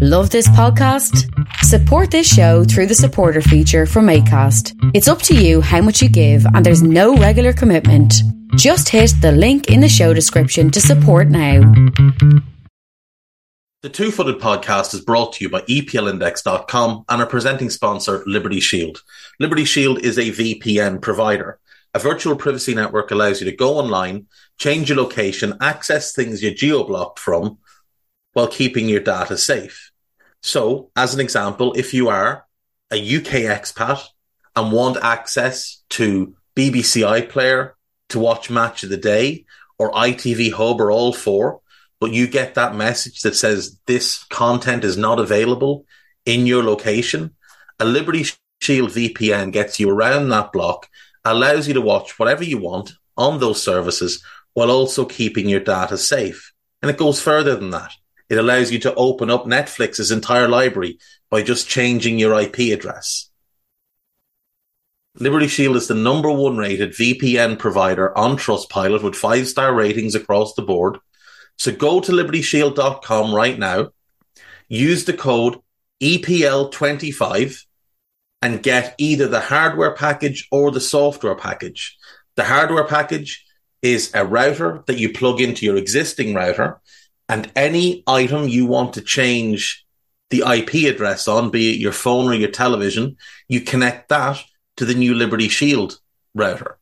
Love this podcast? Support this show through the supporter feature from ACAST. It's up to you how much you give, and there's no regular commitment. Just hit the link in the show description to support now. The Two Footed Podcast is brought to you by EPLindex.com and our presenting sponsor, Liberty Shield. Liberty Shield is a VPN provider. A virtual privacy network allows you to go online, change your location, access things you're geo-blocked from, while keeping your data safe. So, as an example, if you are a UK expat and want access to BBC iPlayer to watch Match of the Day or ITV Hub or all four, but you get that message that says this content is not available in your location, a Liberty Shield VPN gets you around that block, allows you to watch whatever you want on those services while also keeping your data safe. And it goes further than that. It allows you to open up Netflix's entire library by just changing your IP address. Liberty Shield is the number one rated VPN provider on Trustpilot with five star ratings across the board. So go to libertyshield.com right now, use the code EPL25 and get either the hardware package or the software package. The hardware package is a router that you plug into your existing router and any item you want to change the IP address on, be it your phone or your television, you connect that to the new Liberty Shield router.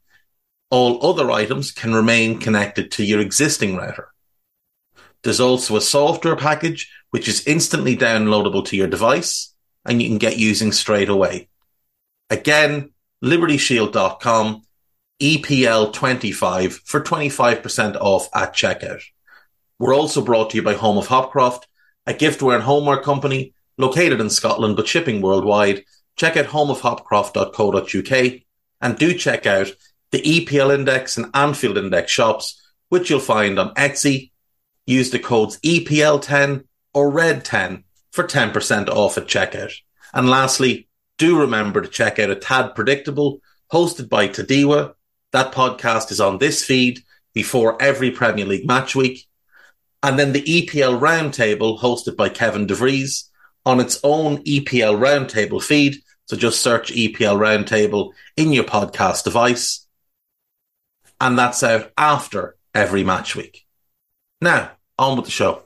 All other items can remain connected to your existing router. There's also a software package which is instantly downloadable to your device and you can get using straight away. Again, libertyshield.com, EPL25 for 25% off at checkout. We're also brought to you by Home of Hopcroft, a giftware and homeware company located in Scotland but shipping worldwide. Check out homeofhopcroft.co.uk and do check out the EPL Index and Anfield Index shops, which you'll find on Etsy. Use the codes EPL10 or RED10 for 10% off at checkout. And lastly, do remember to check out a Tad Predictable hosted by Tadiwa. That podcast is on this feed before every Premier League match week. And then the EPL Roundtable hosted by Kevin DeVries on its own EPL Roundtable feed. So just search EPL Roundtable in your podcast device. And that's out after every match week. Now, on with the show.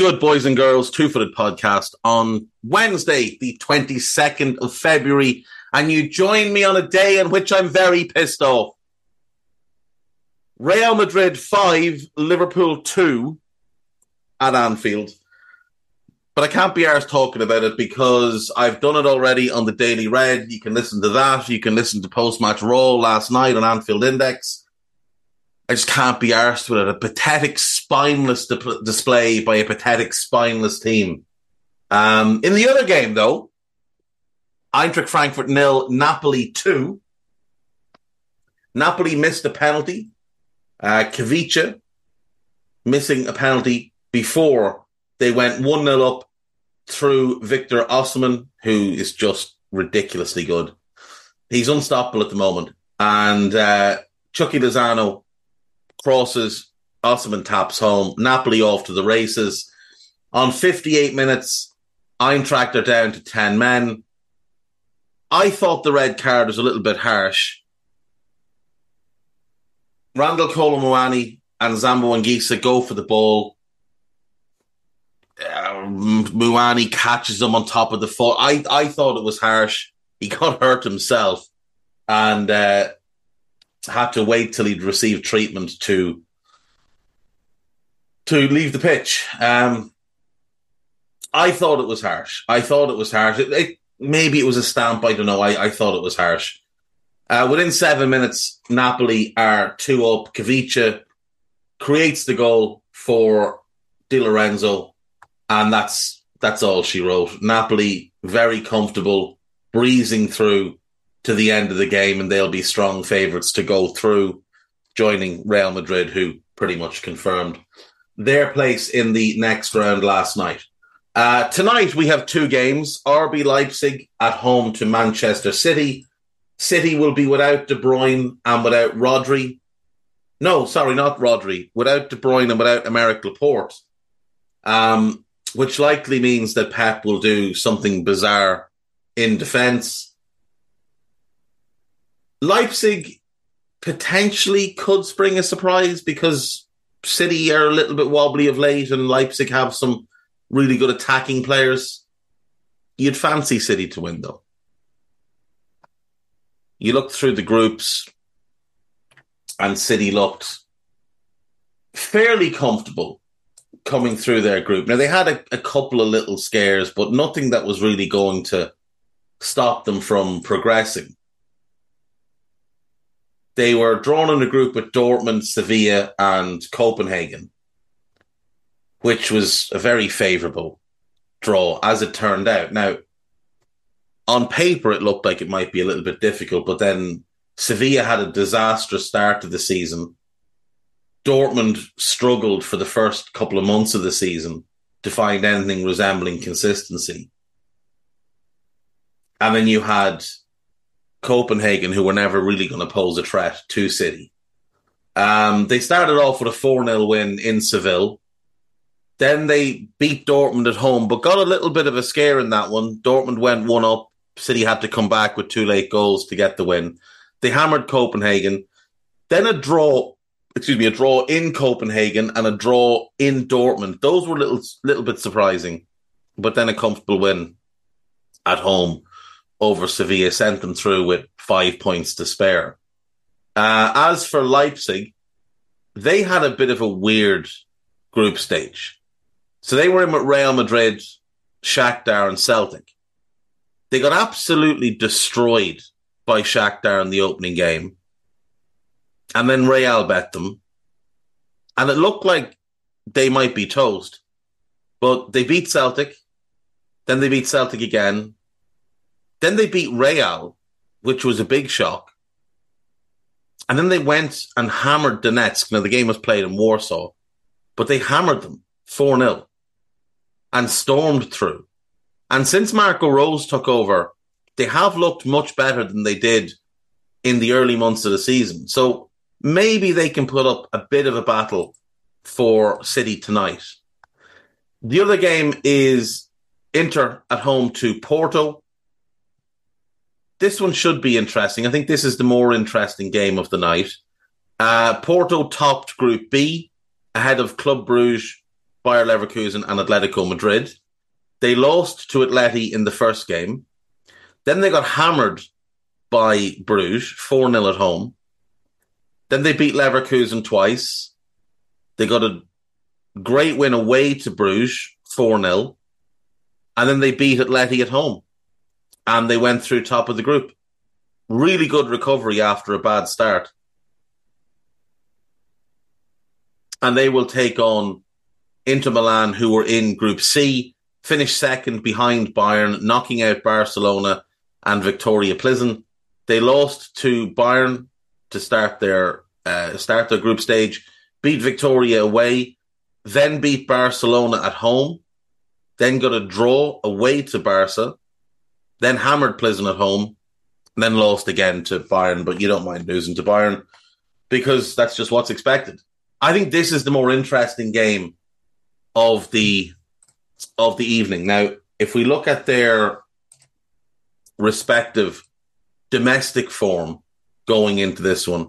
Good, boys and girls? Two Footed Podcast on Wednesday, the 22nd of February. And you join me on a day in which I'm very pissed off. Real Madrid 5, Liverpool 2 at Anfield. But I can't be arsed talking about it because I've done it already on the Daily Red. You can listen to that. You can listen to Post Match Raw last night on Anfield Index. I just can't be arsed with it. A pathetic, spineless di- display by a pathetic, spineless team. Um, in the other game, though, Eintracht Frankfurt nil, Napoli two. Napoli missed a penalty. Uh, Khvicha missing a penalty before they went 1 0 up through Victor Osimhen, who is just ridiculously good. He's unstoppable at the moment. And uh, Chucky Lozano crosses, Osimhen taps home, Napoli off to the races. On 58 minutes, Eintracht are down to 10 men. I thought the red card was a little bit harsh. Randal Kolo Muani and Zambo Anguissa go for the ball. Uh, Muani catches them on top of the foot. I, I thought it was harsh. he got hurt himself and uh, had to wait till he'd received treatment to to leave the pitch. Um, I thought it was harsh. I thought it was harsh. It, it, maybe it was a stamp. I don't know. I, I thought it was harsh. Uh, within seven minutes, Napoli are two up. Khvicha creates the goal for Di Lorenzo, and that's that's all she wrote. Napoli very comfortable, breezing through to the end of the game, and they'll be strong favourites to go through, joining Real Madrid, who pretty much confirmed their place in the next round last night. Uh, tonight we have two games: RB Leipzig at home to Manchester City. City will be without De Bruyne and without Rodri. No, sorry, not Rodri. Without De Bruyne and without Aymeric Laporte. Um, which likely means that Pep will do something bizarre in defence. Leipzig potentially could spring a surprise because City are a little bit wobbly of late and Leipzig have some really good attacking players. You'd fancy City to win though. You look through the groups and City looked fairly comfortable coming through their group. Now they had a, a, couple of little scares, but nothing that was really going to stop them from progressing. They were drawn in a group with Dortmund, Sevilla, and Copenhagen, which was a very favourable draw, as it turned out. Now, on paper, it looked like it might be a little bit difficult, but then Sevilla had a disastrous start to the season Dortmund struggled for the first couple of months of the season to find anything resembling consistency. And then you had Copenhagen, who were never really going to pose a threat to City. Um, they started off with a 4 0 win in Seville. Then they beat Dortmund at home, but got a little bit of a scare in that one. Dortmund went one up. City had to come back with two late goals to get the win. They hammered Copenhagen. Then a draw excuse me, a draw in Copenhagen and a draw in Dortmund. Those were little little bit surprising, but then a comfortable win at home over Sevilla sent them through with five points to spare. Uh, as for Leipzig, they had a bit of a weird group stage. So they were in with Real Madrid, Shakhtar, and Celtic. They got absolutely destroyed by Shakhtar in the opening game and then Real bet them, and it looked like they might be toast, but they beat Celtic, then they beat Celtic again, then they beat Real, which was a big shock, and then they went and hammered Donetsk. Now the game was played in Warsaw, but they hammered them four 0 and stormed through. And since Marco Rose took over, they have looked much better than they did in the early months of the season. So maybe they can put up a bit of a battle for City tonight. The other game is Inter at home to Porto. This one should be interesting. I think this is the more interesting game of the night. Uh, Porto topped Group B ahead of Club Bruges, Bayer Leverkusen, and Atletico Madrid. They lost to Atleti in the first game. Then they got hammered by Bruges, 4 0 at home. Then they beat Leverkusen twice. They got a great win away to Bruges, 4 0. And then they beat Atleti at home. And they went through top of the group. Really good recovery after a bad start. And they will take on Inter Milan, who were in Group C, finished second behind Bayern, knocking out Barcelona and Viktoria Plzen. They lost to Bayern to start their uh, start their group stage, beat Viktoria away, then beat Barcelona at home, then got a draw away to Barca, then hammered Plzen at home, then lost again to Bayern. But you don't mind losing to Bayern because that's just what's expected. I think this is the more interesting game of the of the evening. Now, if we look at their respective domestic form going into this one.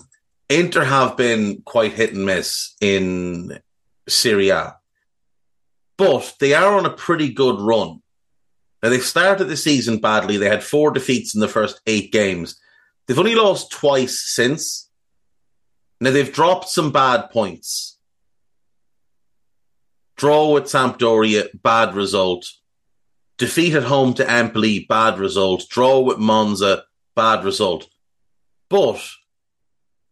Inter have been quite hit and miss in Serie A, but they are on a pretty good run. Now they've started the season badly. They had four defeats in the first eight games. They've only lost twice since. Now they've dropped some bad points. Draw with Sampdoria, bad result. Defeat at home to Empoli, bad result. Draw with Monza, bad result. But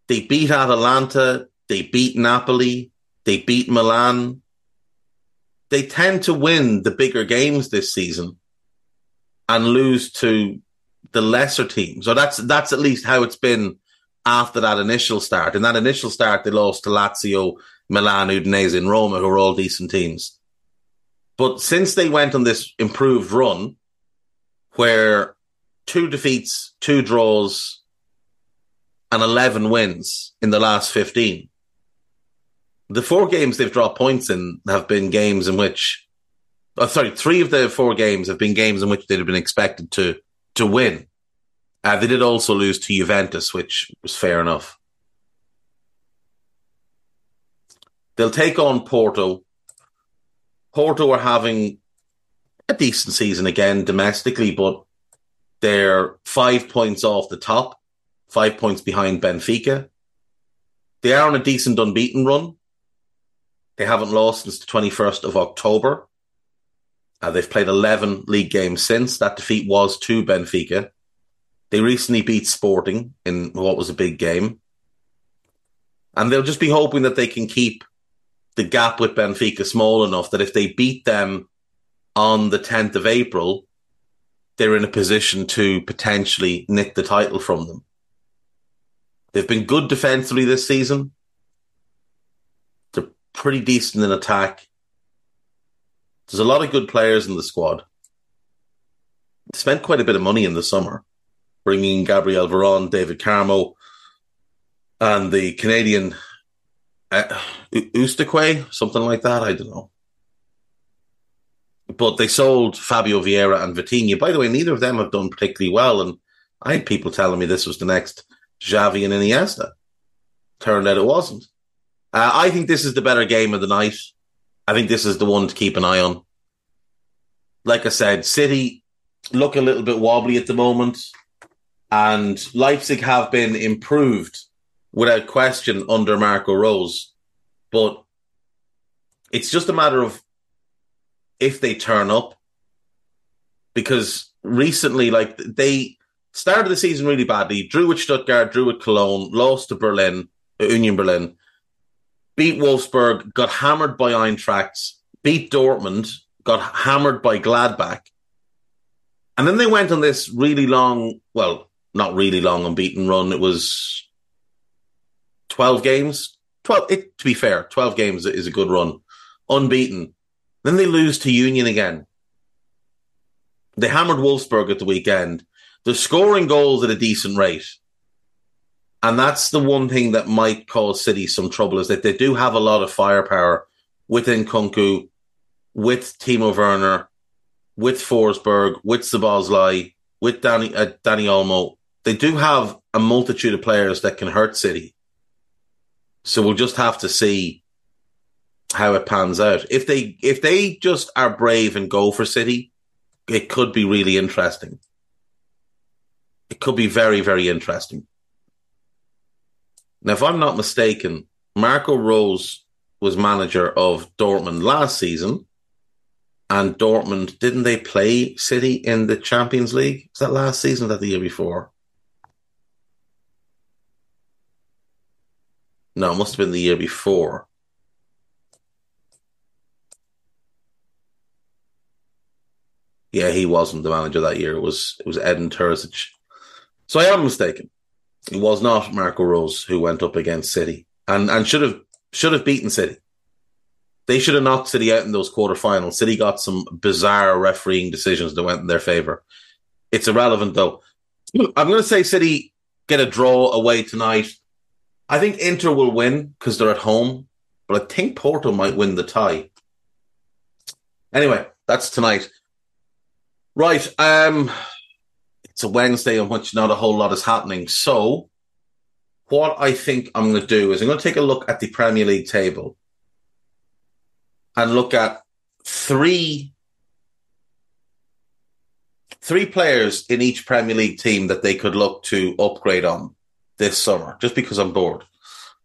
they beat Atalanta, they beat Napoli, they beat Milan. They tend to win the bigger games this season and lose to the lesser teams. So that's that's at least how it's been after that initial start. In that initial start, they lost to Lazio, Milan, Udinese, and Roma, who are all decent teams. But since they went on this improved run, where two defeats, two draws, and 11 wins in the last 15, the four games they've dropped points in have been games in which, oh, sorry, three of the four games have been games in which they'd have been expected to to win. Uh, they did also lose to Juventus, which was fair enough. They'll take on Porto. Porto are having a decent season again domestically, but they're five points off the top, five points behind Benfica. They are on a decent unbeaten run. They haven't lost since the 21st of October. Uh, they've played 11 league games since. That defeat was to Benfica. They recently beat Sporting in what was a big game. And they'll just be hoping that they can keep the gap with Benfica small enough that if they beat them on the 10th of April, they're in a position to potentially nick the title from them. They've been good defensively this season They're pretty decent in attack. There's a lot of good players in the squad. They spent quite a bit of money in the summer, bringing Gabriel Veron, David Carmo, and the Canadian uh, something like that. I don't know. But they sold Fabio Vieira and Vitinha. By the way, neither of them have done particularly well. And I had people telling me this was the next Xavi and Iniesta. Turned out it wasn't. Uh, I think this is the better game of the night. I think this is the one to keep an eye on. Like I said, City look a little bit wobbly at the moment, and Leipzig have been improved without question under Marco Rose. But it's just a matter of if they turn up. Because recently, like they started the season really badly, drew with Stuttgart, drew with Cologne, lost to Berlin, Union Berlin beat Wolfsburg, got hammered by Eintracht, beat Dortmund, got hammered by Gladbach. And then they went on this really long, well, not really long unbeaten run. It was 12 games. 12, it, to be fair, 12 games is a good run. Unbeaten. Then they lose to Union again. They hammered Wolfsburg at the weekend. They're scoring goals at a decent rate. And that's the one thing that might cause City some trouble is that they do have a lot of firepower within Nkunku, with Timo Werner, with Forsberg, with Szoboszlai, with Danny, uh, Dani Olmo. They do have a multitude of players that can hurt City. So we'll just have to see how it pans out. If they if they just are brave and go for City, it could be really interesting. It could be very, very interesting. Now, if I'm not mistaken, Marco Rose was manager of Dortmund last season. And Dortmund, didn't they play City in the Champions League? Was that last season or that the year before? No, it must have been the year before. Yeah, he wasn't the manager that year. It was it was Edin Terzic. So I am mistaken. It was not Marco Rose who went up against City and, and should have should have beaten City. They should have knocked City out in those quarterfinals. City got some bizarre refereeing decisions that went in their favour. It's irrelevant though. I'm going to say City get a draw away tonight. I think Inter will win because they're at home, but I think Porto might win the tie. Anyway, that's tonight. Right. Um, it's a Wednesday on which not a whole lot is happening. So, what I think I'm going to do is I'm going to take a look at the Premier League table and look at three three players in each Premier League team that they could look to upgrade on this summer, just because I'm bored.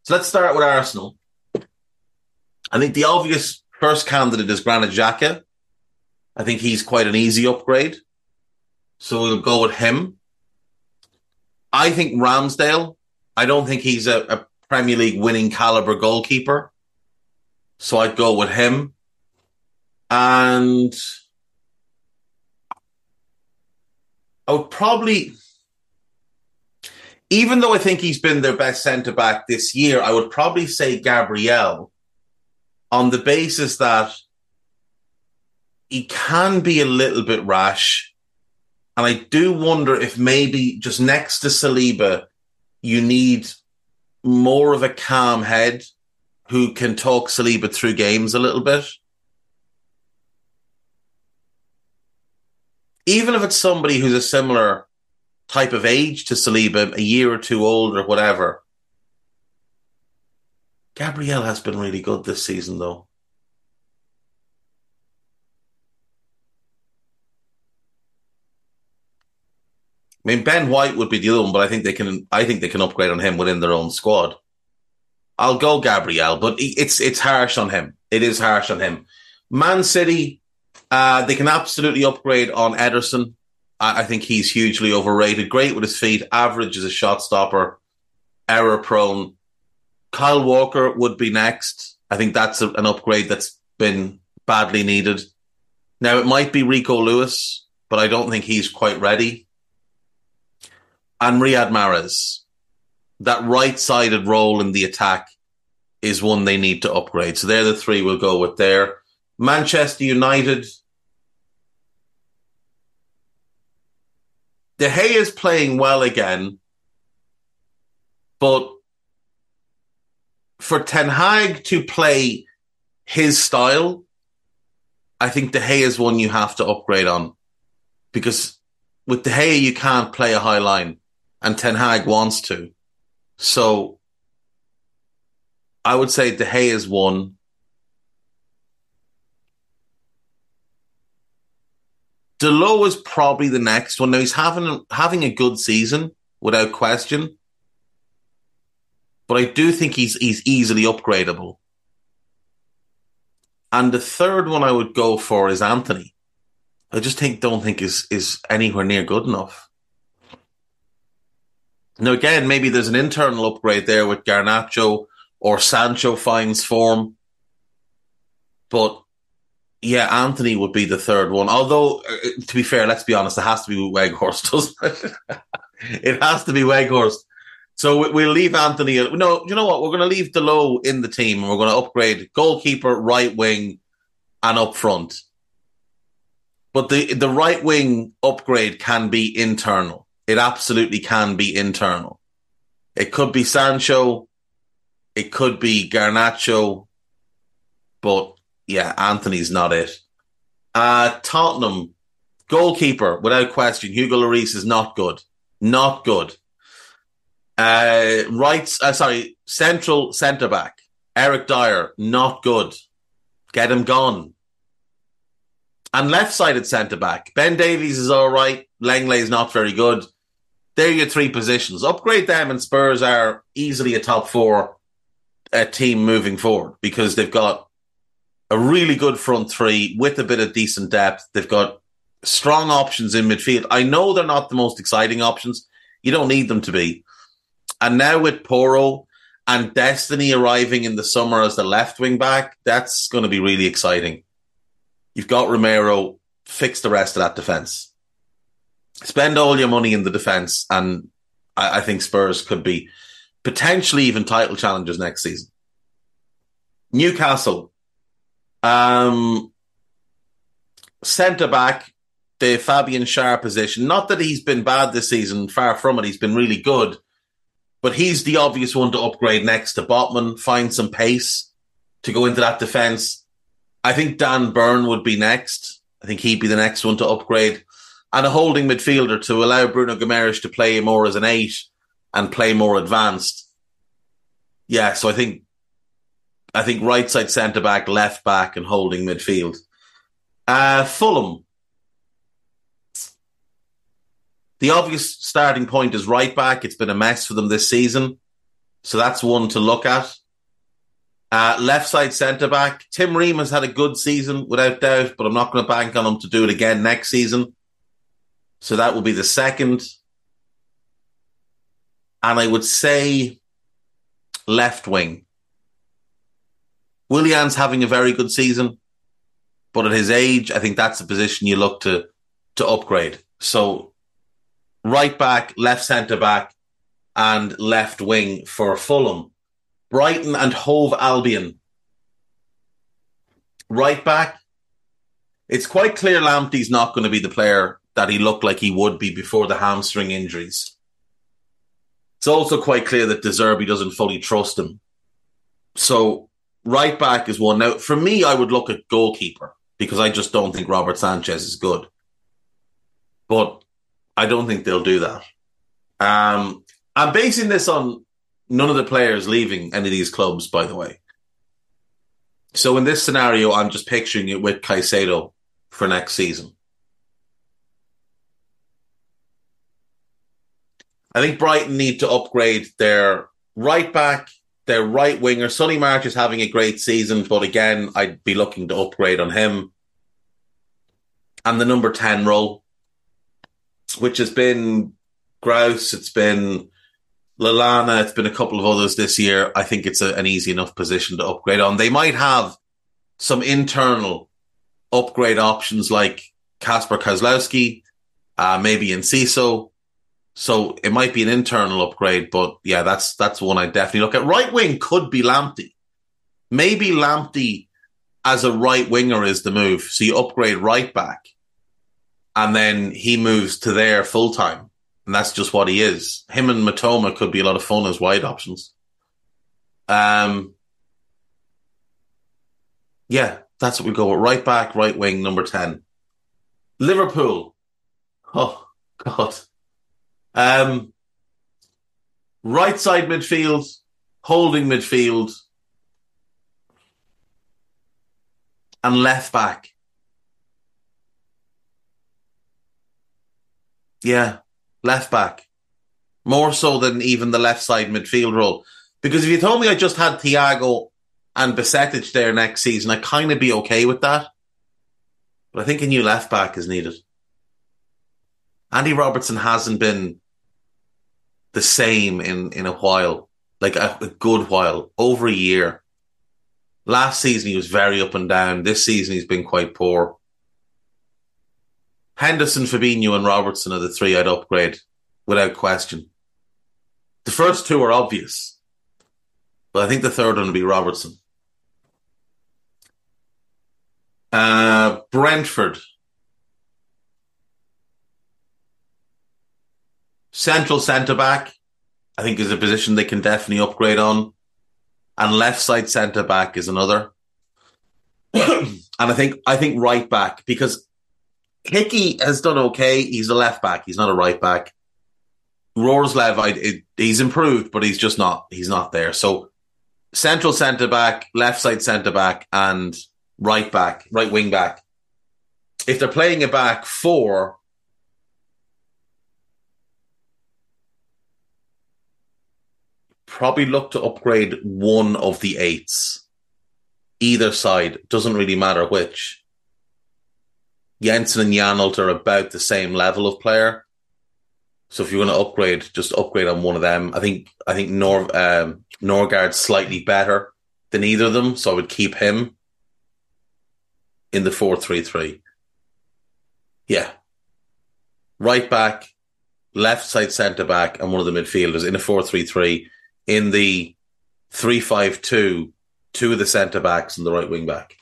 So let's start with Arsenal. I think the obvious first candidate is Granit Xhaka. I think he's quite an easy upgrade. So we'll go with him. I think Ramsdale. I don't think he's a, a Premier League winning caliber goalkeeper. So I'd go with him. And I would probably, even though I think he's been their best centre back this year, I would probably say Gabriel on the basis that he can be a little bit rash. And I do wonder if maybe just next to Saliba, you need more of a calm head who can talk Saliba through games a little bit. even if it's somebody who's a similar type of age to Saliba, a year or two older, whatever. Gabriel has been really good this season, though. I mean, Ben White would be the other one, but I think they can. I think they can upgrade on him within their own squad. I'll go Gabriel, but it's it's harsh on him. It is harsh on him. Man City, uh, they can absolutely upgrade on Ederson. I, I, think he's hugely overrated. Great with his feet, average as a shot stopper, error prone. Kyle Walker would be next. I think that's a, an upgrade that's been badly needed. Now, it might be Rico Lewis, but I don't think he's quite ready. And Riyad Mahrez. That right sided role in the attack is one they need to upgrade. So they're the three we'll go with there. Manchester United. De Gea is playing well again, but for Ten Hag to play his style, I think De Gea is one you have to upgrade on because with De Gea you can't play a high line, and Ten Hag wants to. So I would say De Gea is one. Dalot is probably the next one. Now he's having having a good season without question, but I do think he's he's easily upgradable. And the third one I would go for is Antony. I just think don't think is is anywhere near good enough. Now again, maybe there's an internal upgrade there with Garnacho or Sancho finds form, but yeah, Antony would be the third one. Although, uh, to be fair, let's be honest, it has to be Weghorst, doesn't it? it has to be Weghorst. So we'll leave Antony. No, you know what? We're going to leave Dalot in the team and we're going to upgrade goalkeeper, right wing, and up front. But the, the right wing upgrade can be internal. It absolutely can be internal. It could be Sancho. It could be Garnacho. But yeah, Antony's not it. Uh, Tottenham goalkeeper, without question, Hugo Lloris is not good. Not good. Uh, right, uh, sorry, central centre back, Eric Dier, not good. Get him gone. And left sided centre back, Ben Davies is all right. Lenglet is not very good. There are your three positions. Upgrade them, and Spurs are easily a top four uh, team moving forward because they've got a really good front three with a bit of decent depth. They've got strong options in midfield. I know they're not the most exciting options. You don't need them to be. And now with Porro and Destiny arriving in the summer as the left wing back, that's going to be really exciting. You've got Romero, fix the rest of that defense. Spend all your money in the defense, and I, I think Spurs could be potentially even title challengers next season. Newcastle, um, centre back, the Fabian Schär position. Not that he's been bad this season, far from it. He's been really good. But he's the obvious one to upgrade next to Botman, find some pace to go into that defence. I think Dan Burn would be next. I think he'd be the next one to upgrade. And a holding midfielder to allow Bruno Guimaraes to play more as an eight and play more advanced. Yeah, so I think I think right side centre back, left back, and holding midfield. Uh, Fulham. The obvious starting point is right back. It's been a mess for them this season. So that's one to look at. Uh, left side centre back. Tim Ream has had a good season without doubt, but I'm not going to bank on him to do it again next season. So that will be the second. And I would say left wing. Willian's having a very good season, but at his age, I think that's the position you look to to upgrade. So right back, left centre back, and left wing for Fulham. Brighton and Hove Albion. Right back. It's quite clear Lamptey's not going to be the player that he looked like he would be before the hamstring injuries. It's also quite clear that De Zerbi doesn't fully trust him. So right back is one. Now, for me, I would look at goalkeeper because I just don't think Robert Sanchez is good. But I don't think they'll do that. Um, I'm basing this on none of the players leaving any of these clubs, by the way. So in this scenario, I'm just picturing it with Caicedo for next season. I think Brighton need to upgrade their right back, their right winger. Solly March is having a great season, but again, I'd be looking to upgrade on him. And the number 10 role, which has been Gross, it's been Lallana, it's been a couple of others this year. I think it's a, an easy enough position to upgrade on. They might have some internal upgrade options like Kacper Kozlowski, uh, maybe Enciso. So it might be an internal upgrade, but yeah, that's that's one I definitely look at. Right wing could be Lamptey. Maybe Lamptey as a right winger is the move. So you upgrade right back, and then he moves to there full time and that's just what he is. Him and Mitoma could be a lot of fun as wide options. Um, yeah, that's what we go with. Right back, right wing, number 10. Liverpool. Oh, God. Um, right side midfield, holding midfield, and left back. Yeah, left back, more so than even the left side midfield role. Because if you told me I just had Thiago and Bajcetic there next season, I'd kind of be okay with that. But I think a new left back is needed. Andy Robertson hasn't been the same in, in a while, like a, a good while, over a year. Last season he was very up and down. This season he's been quite poor. Henderson, Fabinho, and Robertson are the three I'd upgrade without question. The first two are obvious, but I think the third one would be Robertson. Uh, Brentford. Central centre back, I think, is a position they can definitely upgrade on. And left side centre back is another. and I think I think right back because Hickey has done okay. He's a left back. He's not a right back. Roerslev, I, it, he's improved, but he's just not. He's not there. So central centre back, left side centre back, and right back, right wing back. If they're playing a back four, probably look to upgrade one of the eights. Either side doesn't really matter which. Jensen and Janelt are about the same level of player. So if you're going to upgrade, just upgrade on one of them. I think I think Nor um, Norgaard's slightly better than either of them, so I would keep him in the four three three. Yeah, right back, left side centre back, and one of the midfielders in a four three three. In the three five two, of the centre backs and the right wing back.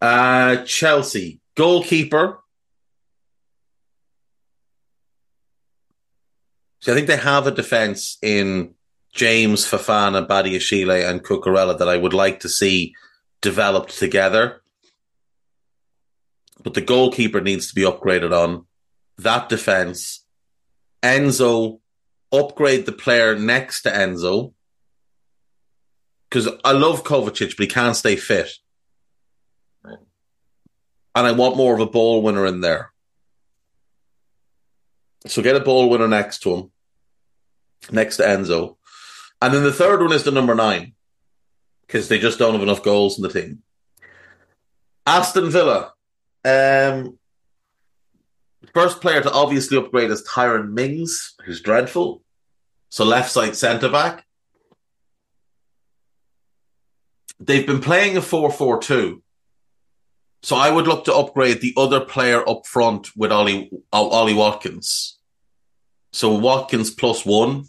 Uh, Chelsea Goalkeeper. So I think they have a defence in James, Fofana, Badiashile, and Cucurella that I would like to see developed together. But the goalkeeper needs to be upgraded on. That defence. Enzo, upgrade the player next to Enzo. Because I love Kovacic, but he can't stay fit and I want more of a ball winner in there. So get a ball winner next to him, next to Enzo. And then the third one is the number nine, because they just don't have enough goals in the team. Aston Villa. Um, first player to obviously upgrade is Tyrone Mings, who's dreadful. So left side centre back. They've been playing a 4 4 2. So I would look to upgrade the other player up front with Ollie, Ollie Watkins. So Watkins plus one.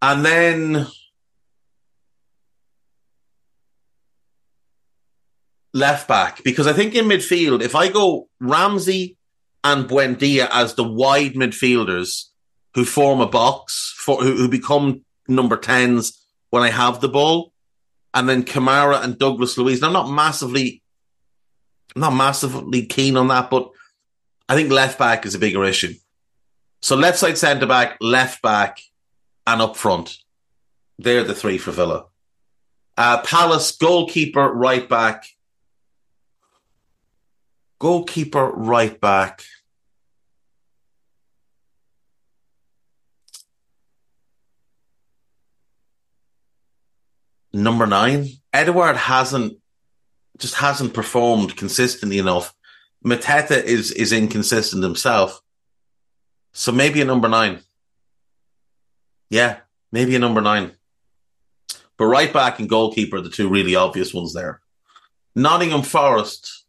And then left back, because I think in midfield, if I go Ramsey and Buendia as the wide midfielders who form a box, for, who, who become number 10s when I have the ball, and then Kamara and Douglas Luiz. I'm not massively, I'm not massively keen on that, but I think left back is a bigger issue. So left side centre back, left back, and up front. They're the three for Villa. Uh, Palace goalkeeper, right back. Goalkeeper, right back. Number nine, Edouard hasn't just hasn't performed consistently enough. Mateta is is inconsistent himself. So maybe a number nine. Yeah, maybe a number nine. But right back and goalkeeper are the two really obvious ones there. Nottingham Forest.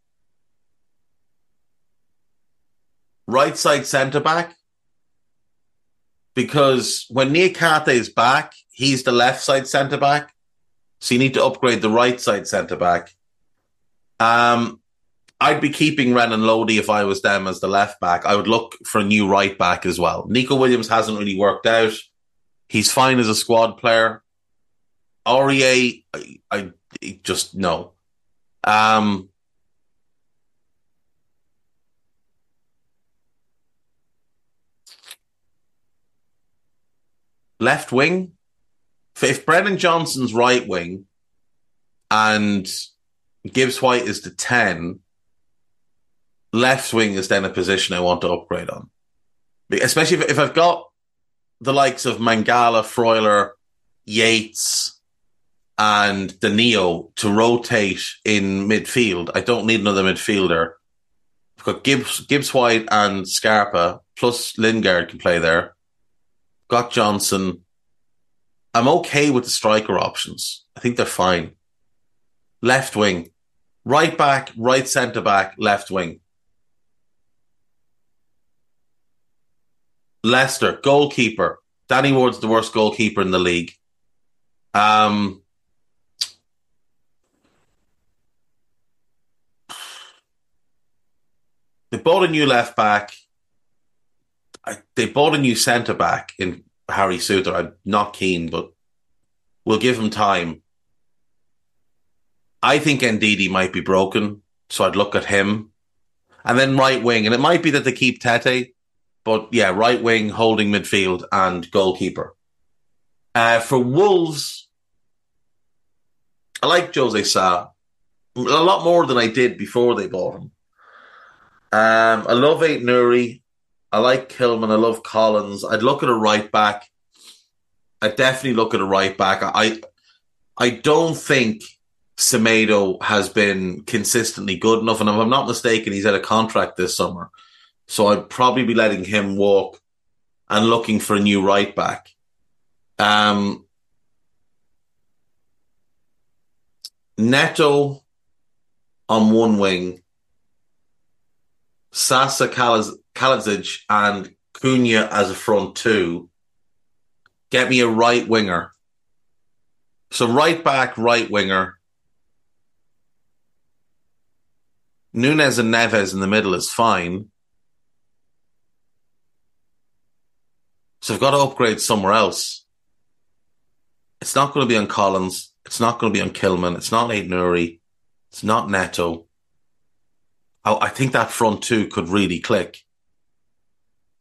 Right side centre back. Because when Niakhaté is back, he's the left side centre back. So you need to upgrade the right side centre back. Um, I'd be keeping Renan Lodi if I was them as the left back. I would look for a new right back as well. Nico Williams hasn't really worked out. He's fine as a squad player. Aurier, I, I just no. Um, left wing. If Brennan Johnson's right wing and Gibbs White is the 10, left wing is then a position I want to upgrade on. Especially if, if I've got the likes of Mangala, Freuler, Yates, and Danilo to rotate in midfield. I don't need another midfielder. I've got Gibbs, Gibbs White and Scarpa, plus Lingard can play there. Got Johnson. I'm okay with the striker options. I think they're fine. Left wing, right back, right centre back, left wing. Leicester, goalkeeper. Danny Ward's the worst goalkeeper in the league. Um, they bought a new left back. They bought a new centre back in Harry Souttar. I'm not keen, but we'll give him time. I think Ndidi might be broken, so I'd look at him. And then right wing, and it might be that they keep Tete, but yeah, right wing, holding midfield, and goalkeeper. Uh, for Wolves, I like Jose Sa a lot more than I did before they bought him. Um, I love Aït-Nouri. I like Kilman. I love Collins. I'd look at a right back. I definitely look at a right back. I I don't think Semedo has been consistently good enough, and if I'm not mistaken, he's had a contract this summer. So I'd probably be letting him walk and looking for a new right back. Um, Neto on one wing, Sasa Kalajdzic and Cunha as a front two. Get me a right winger. So right back, right winger. Nunes and Neves in the middle is fine. So I've got to upgrade somewhere else. It's not going to be on Collins. It's not going to be on Kilman. It's not Aït-Nouri. It's not Neto. I, I think that front two could really click.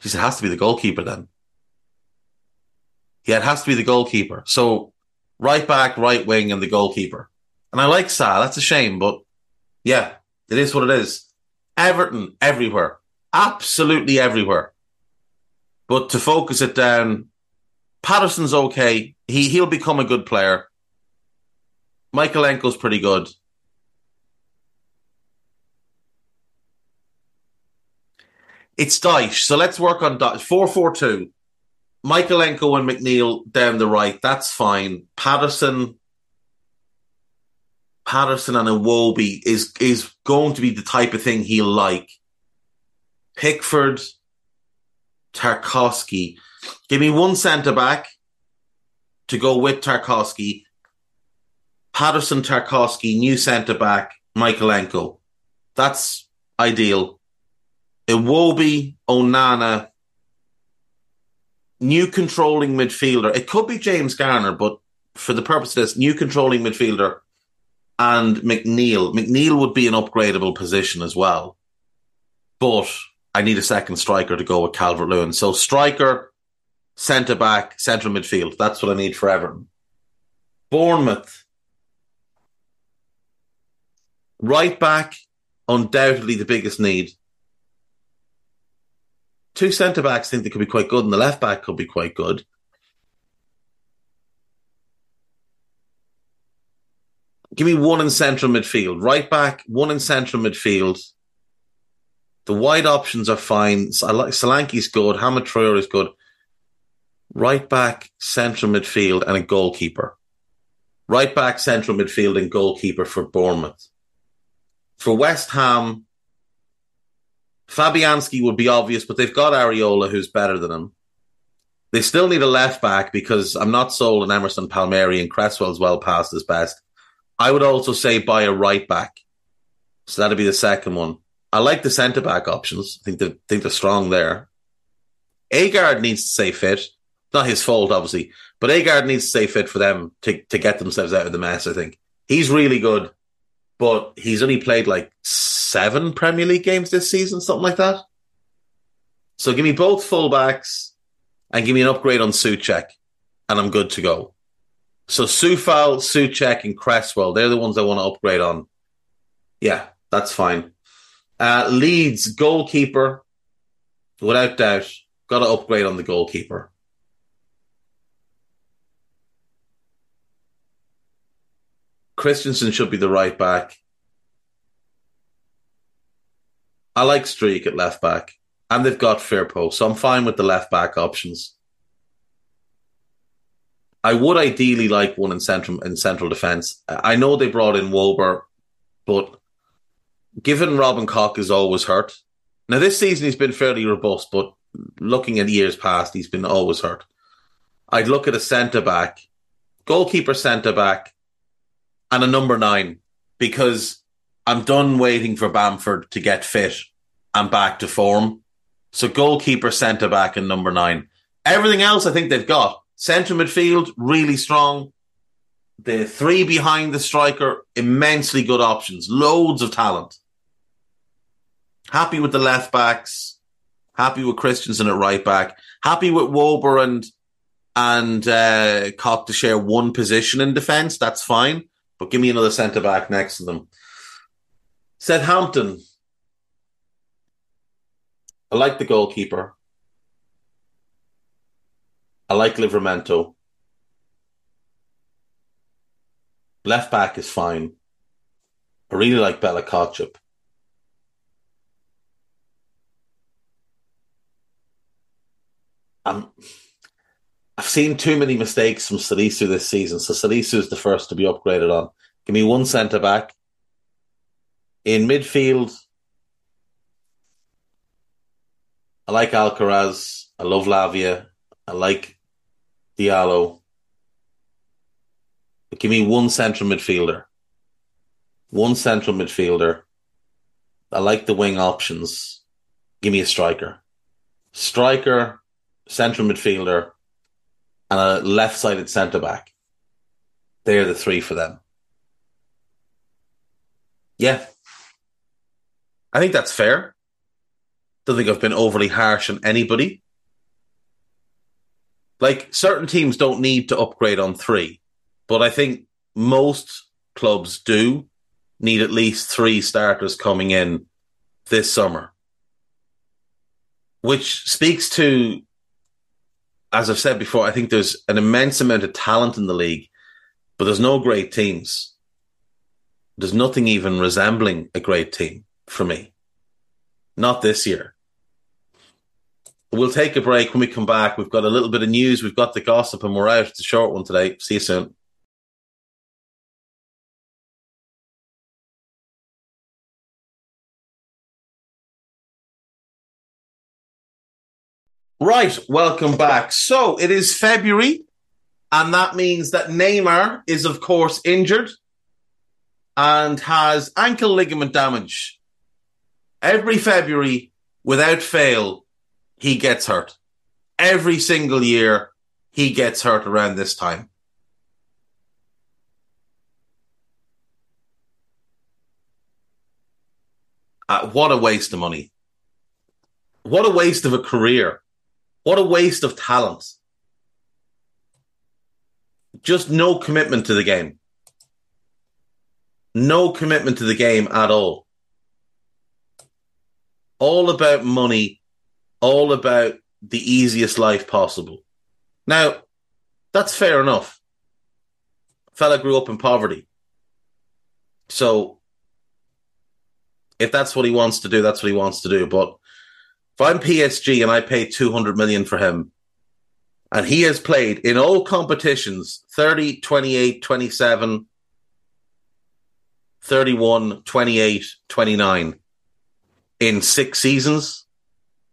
He said, it has to be the goalkeeper then. Yeah, it has to be the goalkeeper. So right back, right wing, and the goalkeeper. And I like Sa. That's a shame, but yeah, it is what it is. Everton everywhere. Absolutely everywhere. But to focus it down, Patterson's okay. He he'll become a good player. Mykolenko's pretty good. It's Dyche, so let's work on Dyche. 4 4 2. Mykolenko and McNeil down the right, that's fine. Patterson, Patterson and Iwobi is is going to be the type of thing he'll like. Pickford, Tarkowski. Give me one centre back to go with Tarkowski. Patterson, Tarkowski, new centre back, Mykolenko. That's ideal. Iwobi, Onana, new controlling midfielder. It could be James Garner, but for the purpose of this, new controlling midfielder and McNeil. McNeil would be an upgradable position as well. But I need a second striker to go with Calvert Lewin. So striker, centre back, central midfield. That's what I need for Everton. Bournemouth. Right back, undoubtedly the biggest need. Two centre backs think they could be quite good, and the left back could be quite good. Give me one in central midfield. Right back, one in central midfield. The wide options are fine. I like Solanke's good. Hamed Traore is good. Right back, central midfield, and a goalkeeper. Right back, central midfield, and goalkeeper for Bournemouth. For West Ham, Fabianski would be obvious, but they've got Areola, who's better than him. They still need a left back because I'm not sold on Emerson Palmieri and Cresswell's well past his best. I would also say buy a right back. So that'd be the second one. I like the centre back options. I think they think they're strong there. Aguerd needs to stay fit. Not his fault, obviously, but Aguerd needs to stay fit for them to, to get themselves out of the mess. I think he's really good, but he's only played like seven Premier League games this season, something like that. So give me both fullbacks and give me an upgrade on Soucek, and I'm good to go. So Coufal, Soucek, and Cresswell, they're the ones I want to upgrade on. Yeah, that's fine. Uh, Leeds goalkeeper, without doubt, got to upgrade on the goalkeeper. Christensen should be the right back. I like Struijk at left back, and they've got Firpo, so I'm fine with the left back options. I would ideally like one in central in central defence. I know they brought in Wöber, but given Robin Koch is always hurt. Now this season he's been fairly robust, but looking at years past, he's been always hurt. I'd look at a centre back, goalkeeper centre back, and a number nine because I'm done waiting for Bamford to get fit and back to form. So goalkeeper, centre back, and number nine. Everything else I think they've got. centre midfield really strong. The three behind the striker, immensely good options, loads of talent. Happy with the left backs. Happy with Christensen at right back. Happy with Wöber and and uh, Koch to share one position in defence. That's fine. But give me another centre back next to them. Southampton. I like the goalkeeper. I like Livramento. Left back is fine. I really like Bella Kotchap. I'm, um, I've seen too many mistakes from Salisu this season, so Salisu is the first to be upgraded on. Give me one centre back. In midfield, I like Alcaraz. I love Lavia. I like Diallo. But give me one central midfielder. One central midfielder. I like the wing options. Give me a striker. Striker, central midfielder, and a left sided centre back. They're the three for them. Yeah. I think that's fair. Don't think I've been overly harsh on anybody. Like certain teams don't need to upgrade on three, but I think most clubs do need at least three starters coming in this summer, which speaks to as I've said before, I think there's an immense amount of talent in the league, but there's no great teams. There's nothing even resembling a great team for me. Not this year. We'll take a break when we come back. We've got a little bit of news, we've got the gossip, and we're out. It's a short one today. See you soon. Right, welcome back. So it is February, and that means that Neymar is, of course, injured and has ankle ligament damage. Every February, without fail, he gets hurt. Every single year, he gets hurt around this time. Uh, what a waste of money. What a waste of a career. What a waste of talent. Just no commitment to the game. No commitment to the game at all. All about money, all about the easiest life possible. Now, that's fair enough. Fella grew up in poverty. So, if that's what he wants to do, that's what he wants to do. But if I'm PSG and I pay 200 million for him, and he has played in all competitions 30, 28, 27, 31, 28, 29 in six seasons,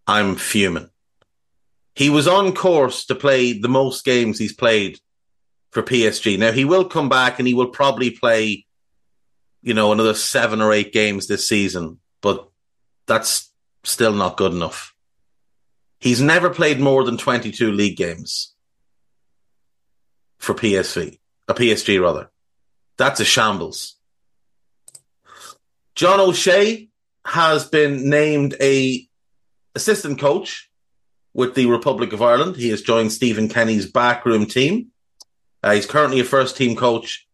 I'm fuming. He was on course to play the most games he's played for PSG. Now, he will come back and he will probably play, you know, another seven or eight games this season, but that's still not good enough. He's never played more than 22 league games for PSV, a uh, PSG rather. That's a shambles. John O'Shea has been named a assistant coach with the Republic of Ireland. He has joined Stephen Kenny's backroom team. Uh, he's currently a first team coach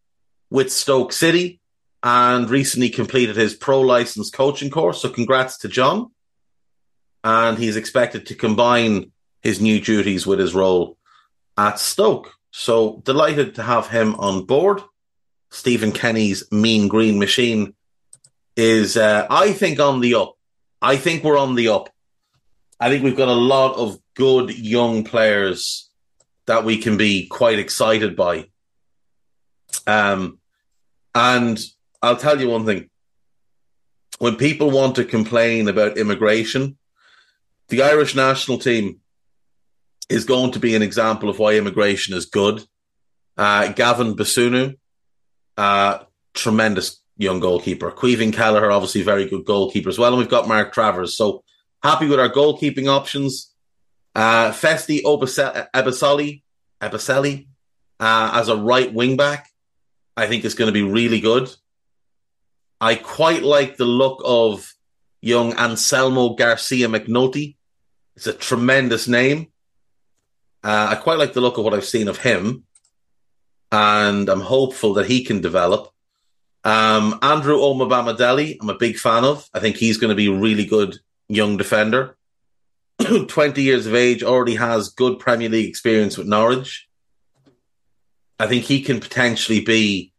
with Stoke City and recently completed his pro license coaching course. So congrats to John and he's expected to combine his new duties with his role at Stoke. So delighted to have him on board. Stephen Kenny's Mean Green Machine is, uh, I think, on the up. I think we're on the up. I think we've got a lot of good young players that we can be quite excited by. Um, and I'll tell you one thing. When people want to complain about immigration, the Irish national team is going to be an example of why immigration is good. Uh, Gavin Bazunu, uh, tremendous young goalkeeper. Caoimhín Kelleher, obviously very good goalkeeper as well. And we've got Mark Travers. So happy with our goalkeeping options. Uh, Festy Ebosele uh, as a right wing back, I think is going to be really good. I quite like the look of young Anselmo Garcia MacNulty it's a tremendous name. Uh, I quite like the look of what I've seen of him, and I'm hopeful that he can develop. Um, Andrew Omobamidele, I'm a big fan of. I think he's going to be a really good young defender. 20 years of age, already has good Premier League experience with Norwich. I think he can potentially be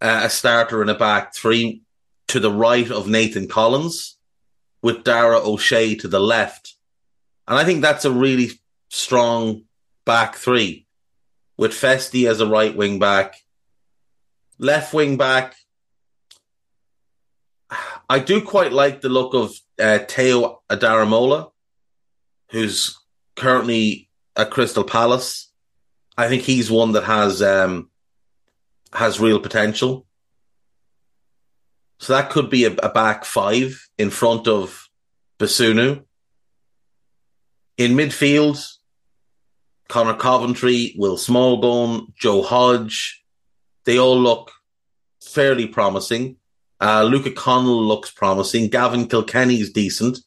uh, a starter in a back three to the right of Nathan Collins, with Dara O'Shea to the left and I think that's a really strong back three with Festy as a right wing back, left wing back. I do quite like the look of uh, Tayo Adaramola, who's currently at Crystal Palace. I think he's one that has um, has real potential. So that could be a, a back five in front of Bazunu. In midfield, Conor Coventry, Will Smallbone, Joe Hodge, they all look fairly promising. Uh, Luca Connell looks promising. Gavin Kilkenny's decent.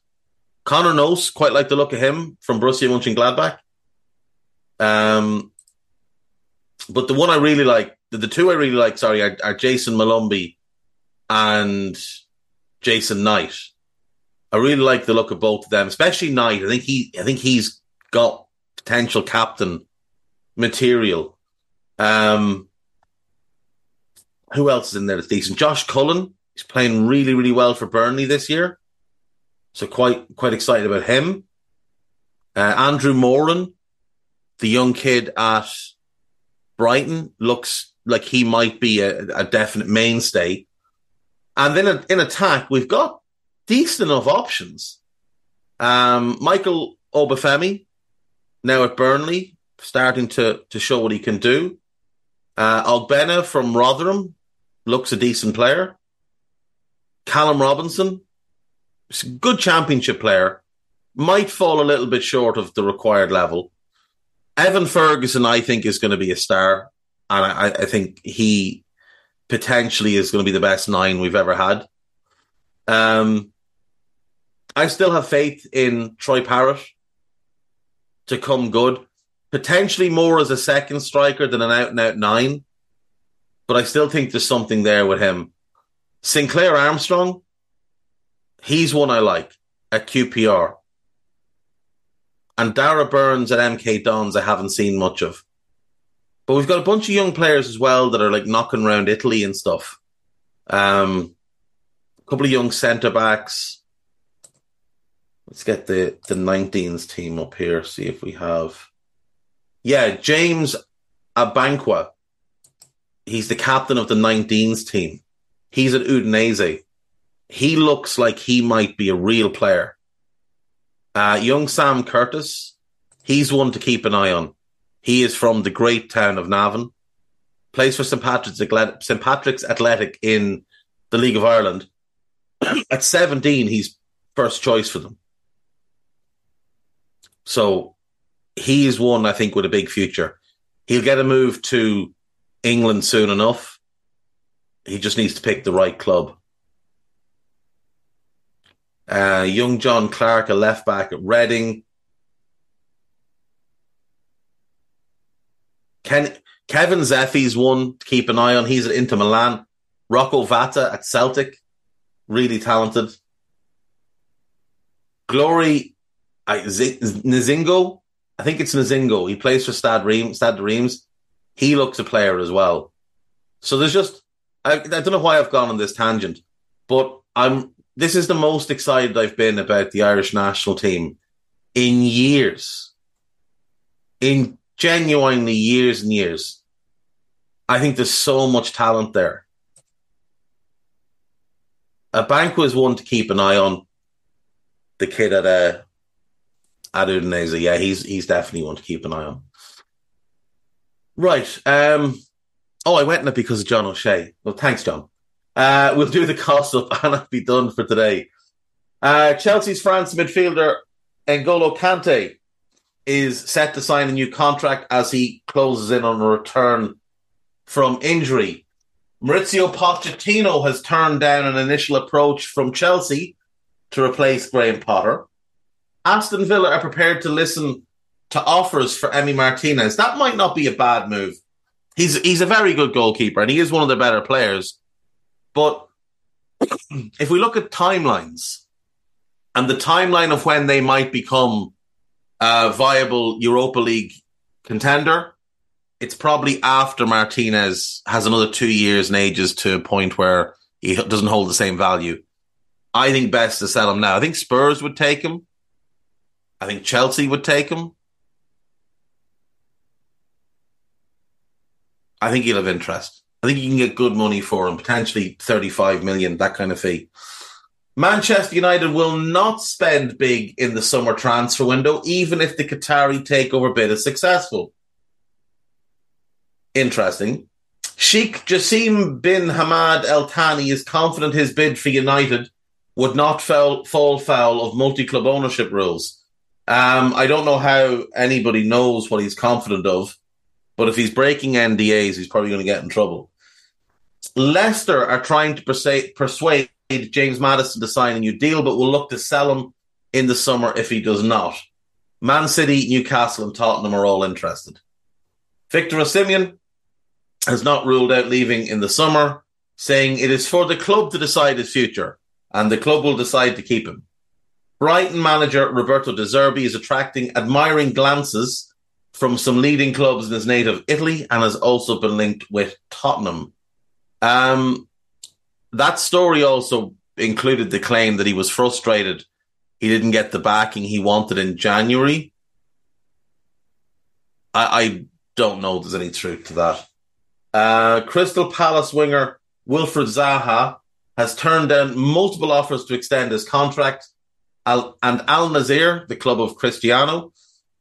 Conor Noß, quite like the look of him from Borussia Mönchengladbach. Um, but the one I really like, the, the two I really like, sorry, are, are Jayson Molumby and Jason Knight. I really like the look of both of them, especially Knight. I think he, I think he's got potential captain material. Um, who else is in there that's decent? Josh Cullen. He's playing really, really well for Burnley this year. So quite quite excited about him. Uh, Andrew Moran, the young kid at Brighton, looks like he might be a, a definite mainstay. And then in attack, we've got decent enough options. Um, Michael Obafemi, now at Burnley, starting to, to show what he can do. Uh, Ogbene from Rotherham looks a decent player. Callum Robinson, good championship player, might fall a little bit short of the required level. Evan Ferguson, I think, is going to be a star, and I, I think he potentially is going to be the best nine we've ever had. Um, I still have faith in Troy Parrott to come good, potentially more as a second striker than an out and out nine, but I still think there's something there with him. Sinclair Armstrong, he's one I like at QPR. And Darragh Burns at MK Dons, I haven't seen much of. But we've got a bunch of young players as well that are like knocking around Italy and stuff. Um, a couple of young centre backs. Let's get the the 19s team up here. See if we have. Yeah, James Abankwah. He's the captain of the 19s team. He's at Udinese. He looks like he might be a real player. Uh, young Sam Curtis, he's one to keep an eye on. He is from the great town of Navan, plays for St. Patrick's, St. Patrick's Athletic in the League of Ireland. At 17, he's first choice for them. So he is one, I think, with a big future. He'll get a move to England soon enough. He just needs to pick the right club. Uh, young John Clark, a left back at Reading. Ken, Kevin Zefi's one to keep an eye on. He's at Inter Milan. Rocco Vata at Celtic, really talented. Glory I, Z- Nzingo, I think it's Nzingo. He plays for Stade Reims. Stade Reims. He looks a player as well. So there's just I, I don't know why I've gone on this tangent, but I'm this is the most excited I've been about the Irish national team in years. In genuinely years and years. I think there's so much talent there. Abankwah's one to keep an eye on. The kid at uh, at Udinese, yeah, he's he's definitely one to keep an eye on. Right. Um, oh, I went in it because of John O'Shea. Well, thanks, John. Uh, we'll do the cost up and I'll be done for today. Uh, Chelsea's France midfielder N'Golo Kante is set to sign a new contract as he closes in on a return from injury. Mauricio Pochettino has turned down an initial approach from Chelsea to replace Graham Potter. Aston Villa are prepared to listen to offers for Emi Martinez. That might not be a bad move. He's he's a very good goalkeeper and he is one of the better players. But if we look at timelines and the timeline of when they might become a viable Europa League contender, it's probably after Martinez has another two years and ages to a point where he doesn't hold the same value. I think best to sell him now. I think Spurs would take him. I think Chelsea would take him. I think he'll have interest. I think you can get good money for him, potentially 35 million, that kind of fee. Manchester United will not spend big in the summer transfer window, even if the Qatari takeover bid is successful. Interesting. Sheikh Jassim bin Hamad Al Thani is confident his bid for United would not fall, fall foul of multi club ownership rules. Um, I don't know how anybody knows what he's confident of, but if he's breaking NDAs, he's probably going to get in trouble. Leicester are trying to persuade, James Maddison to sign a new deal, but will look to sell him in the summer if he does not. Man City, Newcastle, and Tottenham are all interested. Victor Osimhen has not ruled out leaving in the summer, saying it is for the club to decide his future, and the club will decide to keep him. Brighton manager Roberto De Zerbi is attracting admiring glances from some leading clubs in his native Italy and has also been linked with Tottenham. Um, that story also included the claim that he was frustrated he didn't get the backing he wanted in January. I, I don't know if there's any truth to that. Uh, Crystal Palace winger Wilfried Zaha has turned down multiple offers to extend his contract. Al- and Al Nassr, the club of Cristiano,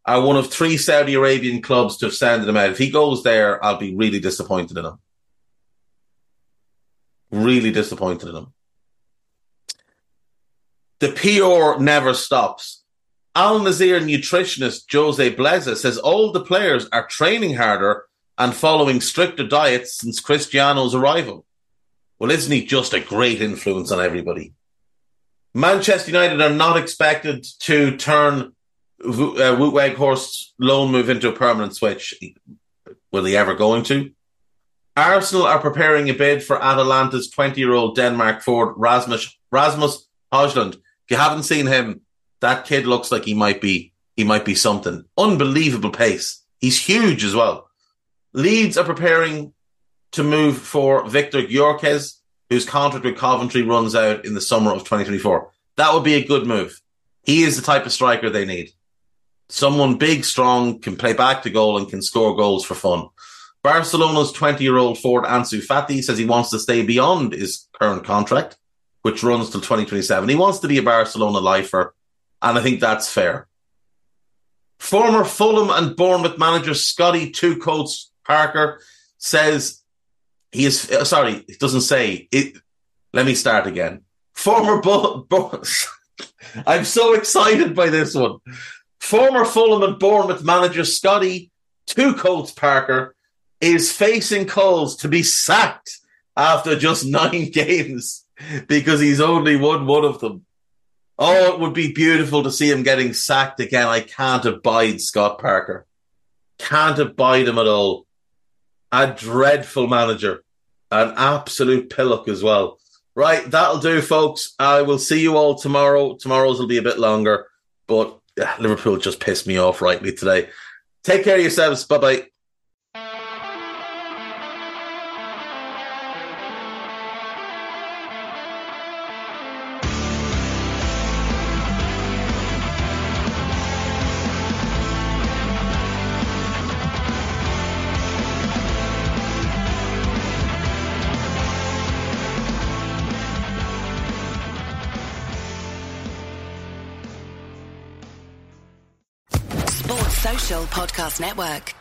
are one of three Saudi Arabian clubs to have sounded him out. If he goes there, I'll be really disappointed in him. Really disappointed in him. The PR never stops. Al Nassr nutritionist Jose Bleza says all the players are training harder and following stricter diets since Cristiano's arrival. Well, isn't he just a great influence on everybody? Manchester United are not expected to turn uh, Wout Weghorst's loan move into a permanent switch. Will he ever going to? Arsenal are preparing a bid for Atalanta's 20-year-old Denmark forward Rasmus Rasmus Højlund. If you haven't seen him, that kid looks like he might be he might be something. Unbelievable pace. He's huge as well. Leeds are preparing to move for Viktor Gyökeres, whose contract with Coventry runs out in the summer of 2024. That would be a good move. He is the type of striker they need. Someone big, strong, can play back to goal and can score goals for fun. Barcelona's 20 year old Ford Ansu Fati says he wants to stay beyond his current contract, which runs till 2027. He wants to be a Barcelona lifer, and I think that's fair. Former Fulham and Bournemouth manager Scotty Two Coats Parker says he is uh, sorry, it doesn't say it. Let me start again. Former Bo- Bo- I'm so excited by this one. Former Fulham and Bournemouth manager Scotty Two Coats Parker is facing calls to be sacked after just nine games because he's only won one of them. Oh, it would be beautiful to see him getting sacked again. I can't abide Scott Parker. Can't abide him at all. A dreadful manager. An absolute pillock as well. Right, that'll do, folks. I will see you all tomorrow. Tomorrow's will be a bit longer, but Liverpool just pissed me off rightly today. Take care of yourselves. Bye bye. Podcast Network.